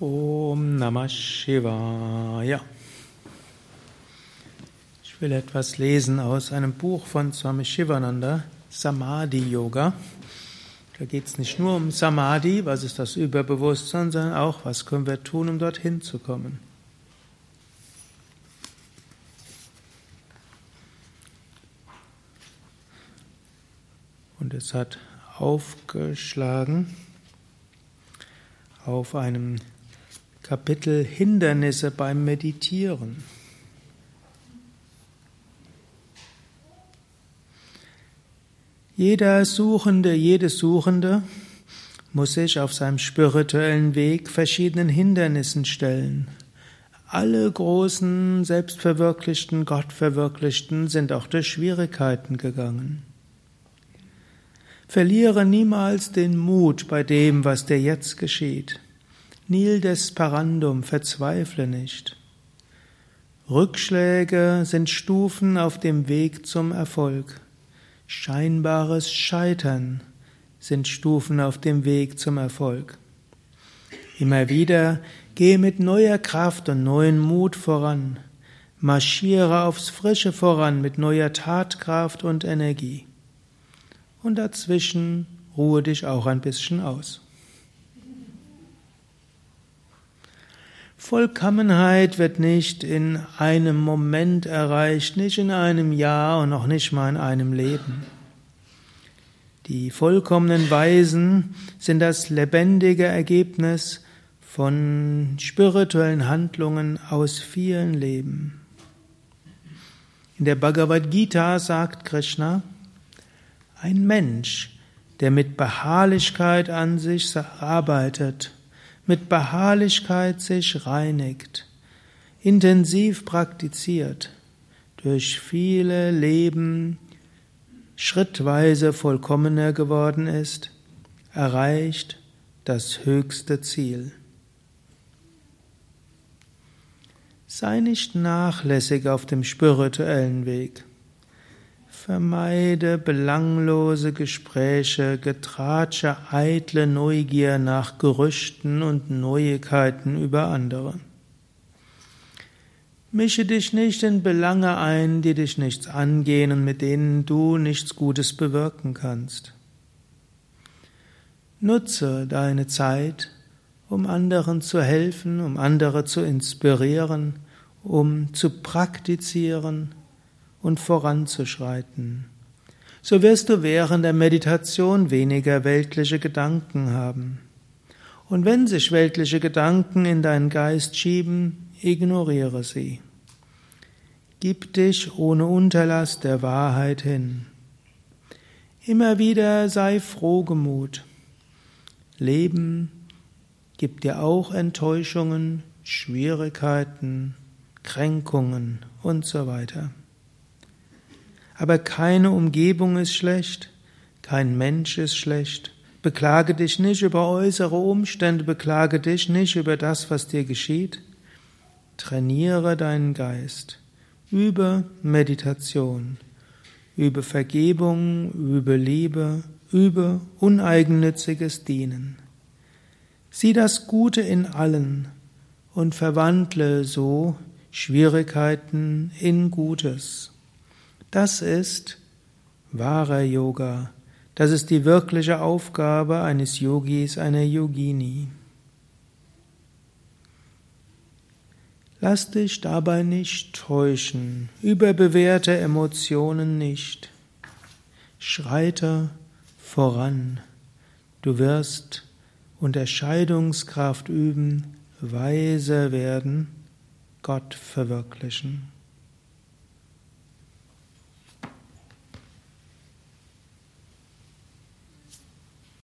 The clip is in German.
Om Namah Shivaya. Ich will etwas lesen aus einem Buch von Swami Shivananda, Samadhi Yoga. Da geht es nicht nur um Samadhi, was ist das Überbewusstsein, sondern auch, was können wir tun, um dorthin zu kommen. Und es hat aufgeschlagen auf einem Kapitel Hindernisse beim Meditieren. Jeder Suchende, jede Suchende muss sich auf seinem spirituellen Weg verschiedenen Hindernissen stellen. Alle großen, selbstverwirklichten, Gottverwirklichten sind auch durch Schwierigkeiten gegangen. Verliere niemals den Mut bei dem, was dir jetzt geschieht. Nil desperandum, verzweifle nicht. Rückschläge sind Stufen auf dem Weg zum Erfolg. Scheinbares Scheitern sind Stufen auf dem Weg zum Erfolg. Immer wieder gehe mit neuer Kraft und neuem Mut voran. Marschiere aufs Frische voran mit neuer Tatkraft und Energie. Und dazwischen ruhe dich auch ein bisschen aus. Vollkommenheit wird nicht in einem Moment erreicht, nicht in einem Jahr und auch nicht mal in einem Leben. Die vollkommenen Weisen sind das lebendige Ergebnis von spirituellen Handlungen aus vielen Leben. In der Bhagavad Gita sagt Krishna, ein Mensch, der mit Beharrlichkeit an sich arbeitet, mit Beharrlichkeit sich reinigt, intensiv praktiziert, durch viele Leben schrittweise vollkommener geworden ist, erreicht das höchste Ziel. Sei nicht nachlässig auf dem spirituellen Weg. Vermeide belanglose Gespräche, Getratsche, eitle Neugier nach Gerüchten und Neuigkeiten über andere. Mische dich nicht in Belange ein, die dich nichts angehen und mit denen du nichts Gutes bewirken kannst. Nutze deine Zeit, um anderen zu helfen, um andere zu inspirieren, um zu praktizieren, und voranzuschreiten. So wirst du während der Meditation weniger weltliche Gedanken haben. Und wenn sich weltliche Gedanken in deinen Geist schieben, ignoriere sie. Gib dich ohne Unterlass der Wahrheit hin. Immer wieder sei frohgemut. Leben gibt dir auch Enttäuschungen, Schwierigkeiten, Kränkungen und so weiter. Aber keine Umgebung ist schlecht, kein Mensch ist schlecht. Beklage dich nicht über äußere Umstände, beklage dich nicht über das, was dir geschieht. Trainiere deinen Geist. Übe Meditation. Übe Vergebung, übe Liebe, übe uneigennütziges Dienen. Sieh das Gute in allen und verwandle so Schwierigkeiten in Gutes. Das ist wahrer Yoga. Das ist die wirkliche Aufgabe eines Yogis, einer Yogini. Lass dich dabei nicht täuschen, überbewerte Emotionen nicht. Schreite voran. Du wirst Unterscheidungskraft üben, weise werden, Gott verwirklichen.